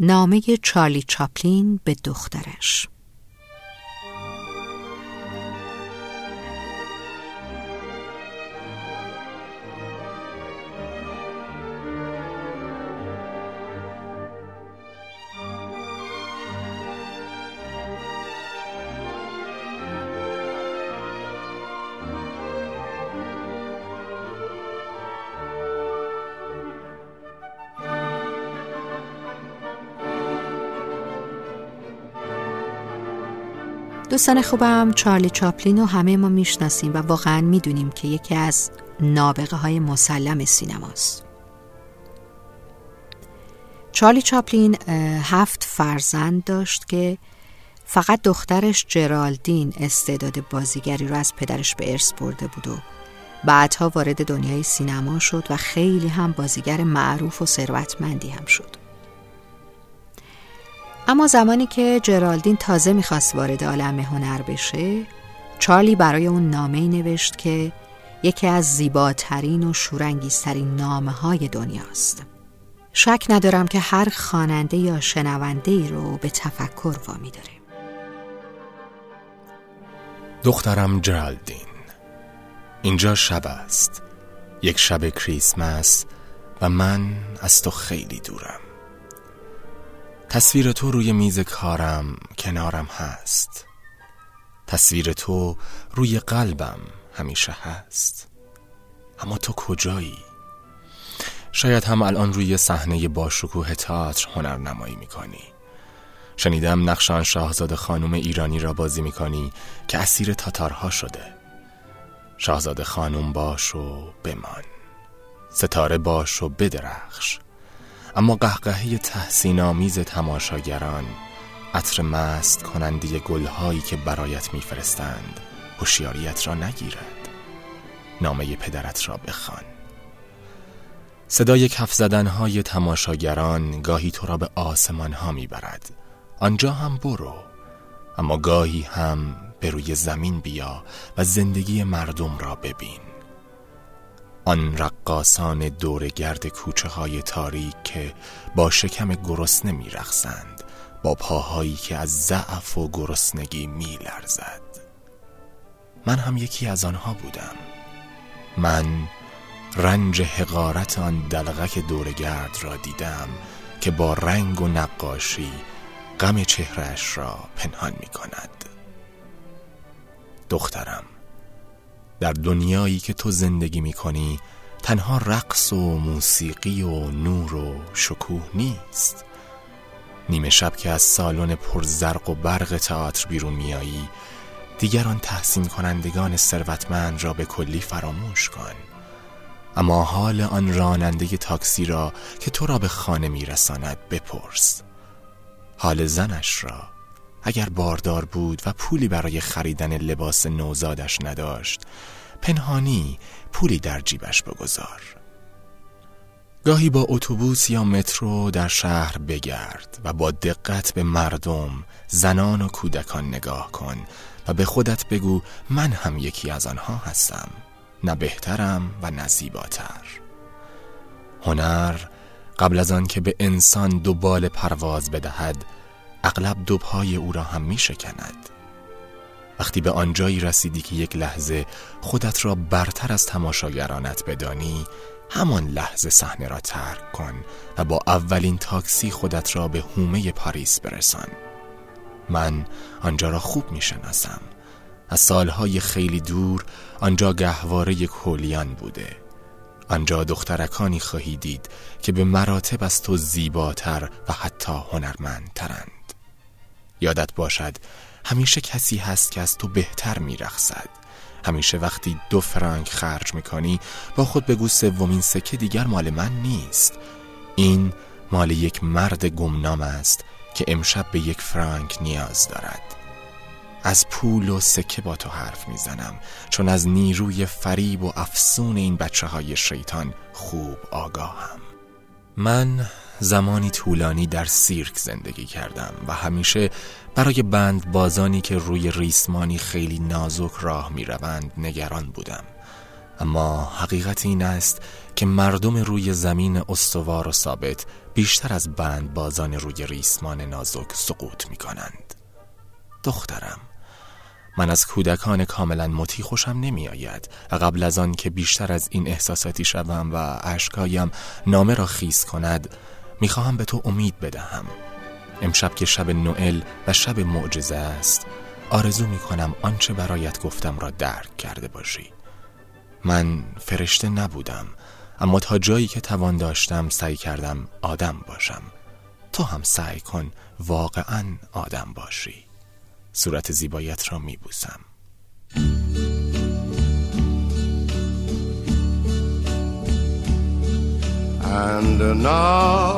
نامه چارلی چاپلین به دخترش. دوستان خوبم چارلی چاپلین رو همه ما می‌شناسیم و واقعا می‌دونیم که یکی از نابغه های مسلم سینماست. چارلی چاپلین هفت فرزند داشت که فقط دخترش جرالدین استعداد بازیگری رو از پدرش به ارث برده بود و بعدها وارد دنیای سینما شد و خیلی هم بازیگر معروف و ثروتمندی هم شد. اما زمانی که جرالدین تازه می‌خواست وارد عالم هنر بشه چارلی برای اون نامه نوشت که یکی از زیباترین و شورانگیزترین نامه های دنیاست. شک ندارم که هر خواننده یا شنونده ای رو به تفکر وامی داره. دخترم جرالدین اینجا شب است. یک شب کریسمس و من از تو خیلی دورم. تصویر تو روی میز کارم کنارم هست. تصویر تو روی قلبم همیشه هست. اما تو کجایی؟ شاید هم الان روی صحنه با شکوه تئاتر هنرنمایی می‌کنی. شنیدم نقشان شاهزاده خانم ایرانی را بازی می‌کنی که اسیر تاتارها شده. شاهزاده خانم باش و بمان. ستاره باش و بدرخش. اما قهقهه تحسین آمیز تماشاگران عطر مست کننده گلهایی که برایت میفرستند هوشیاریت را نگیرد. نامه پدرت را بخوان. صدای کف زدنهای تماشاگران گاهی تو را به آسمان ها می‌برد. آنجا هم برو. اما گاهی هم به روی زمین بیا و زندگی مردم را ببین. آن رقاسان دور گرد کوچه های تاریک که با شکم گرسنه می رخصند با پاهایی که از ضعف و گرسنگی می لرزد من هم یکی از آنها بودم. من رنج حقارت آن دلغک دورگرد را دیدم که با رنگ و نقاشی غم چهرش را پنهان می کند دخترم در دنیایی که تو زندگی می کنی تنها رقص و موسیقی و نور و شکوه نیست. نیمه شب که از سالن پرزرق و برق تئاتر بیرون میایی دیگران تحسین کنندگان ثروتمند را به کلی فراموش کن. اما حال آن راننده تاکسی را که تو را به خانه میرساند بپرس. حال زنش را. اگر باردار بود و پولی برای خریدن لباس نوزادش نداشت پنهانی پولی در جیبش بگذار. گاهی با اتوبوس یا مترو در شهر بگرد و با دقت به مردم زنان و کودکان نگاه کن و به خودت بگو من هم یکی از آنها هستم. نه بهترم و نه زیباتر. هنر قبل از آن که به انسان دو بال پرواز بدهد اغلب دو پای او را هم می شکند وقتی به آنجایی رسیدی که یک لحظه خودت را برتر از تماشاگرانت بدانی همان لحظه صحنه را ترک کن و با اولین تاکسی خودت را به هومه پاریس برسان. من آنجا را خوب می شناسم از سالهای خیلی دور آنجا گهواره کولیان بوده. آنجا دخترکانی خواهی دید که به مراتب از تو زیباتر و حتی هنرمندترند. یادت باشد همیشه کسی هست که از تو بهتر میرخصد همیشه وقتی دو فرانک خرج می‌کنی با خود بگو سومین سکه دیگر مال من نیست. این مال یک مرد گمنام است که امشب به یک فرانک نیاز دارد. از پول و سکه با تو حرف می‌زنم چون از نیروی فریب و افسون این بچه های شیطان خوب آگاهم. من زمانی طولانی در سیرک زندگی کردم و همیشه برای بند بازانی که روی ریسمانی خیلی نازک راه می روند نگران بودم. اما حقیقت این است که مردم روی زمین استوار و ثابت بیشتر از بند بازان روی ریسمان نازک سقوط می کنند دخترم من از کودکان کاملا مطیع خوشم نمی آید و قبل از آن که بیشتر از این احساساتی شوم و اشکایم نامه را خیز کند می‌خواهم به تو امید بدهم. امشب که شب نوئل و شب معجزه است آرزو می کنم آنچه برایت گفتم را درک کرده باشی. من فرشته نبودم اما تا جایی که توان داشتم سعی کردم آدم باشم. تو هم سعی کن واقعا آدم باشی. صورت زیبایت را می بوسم And now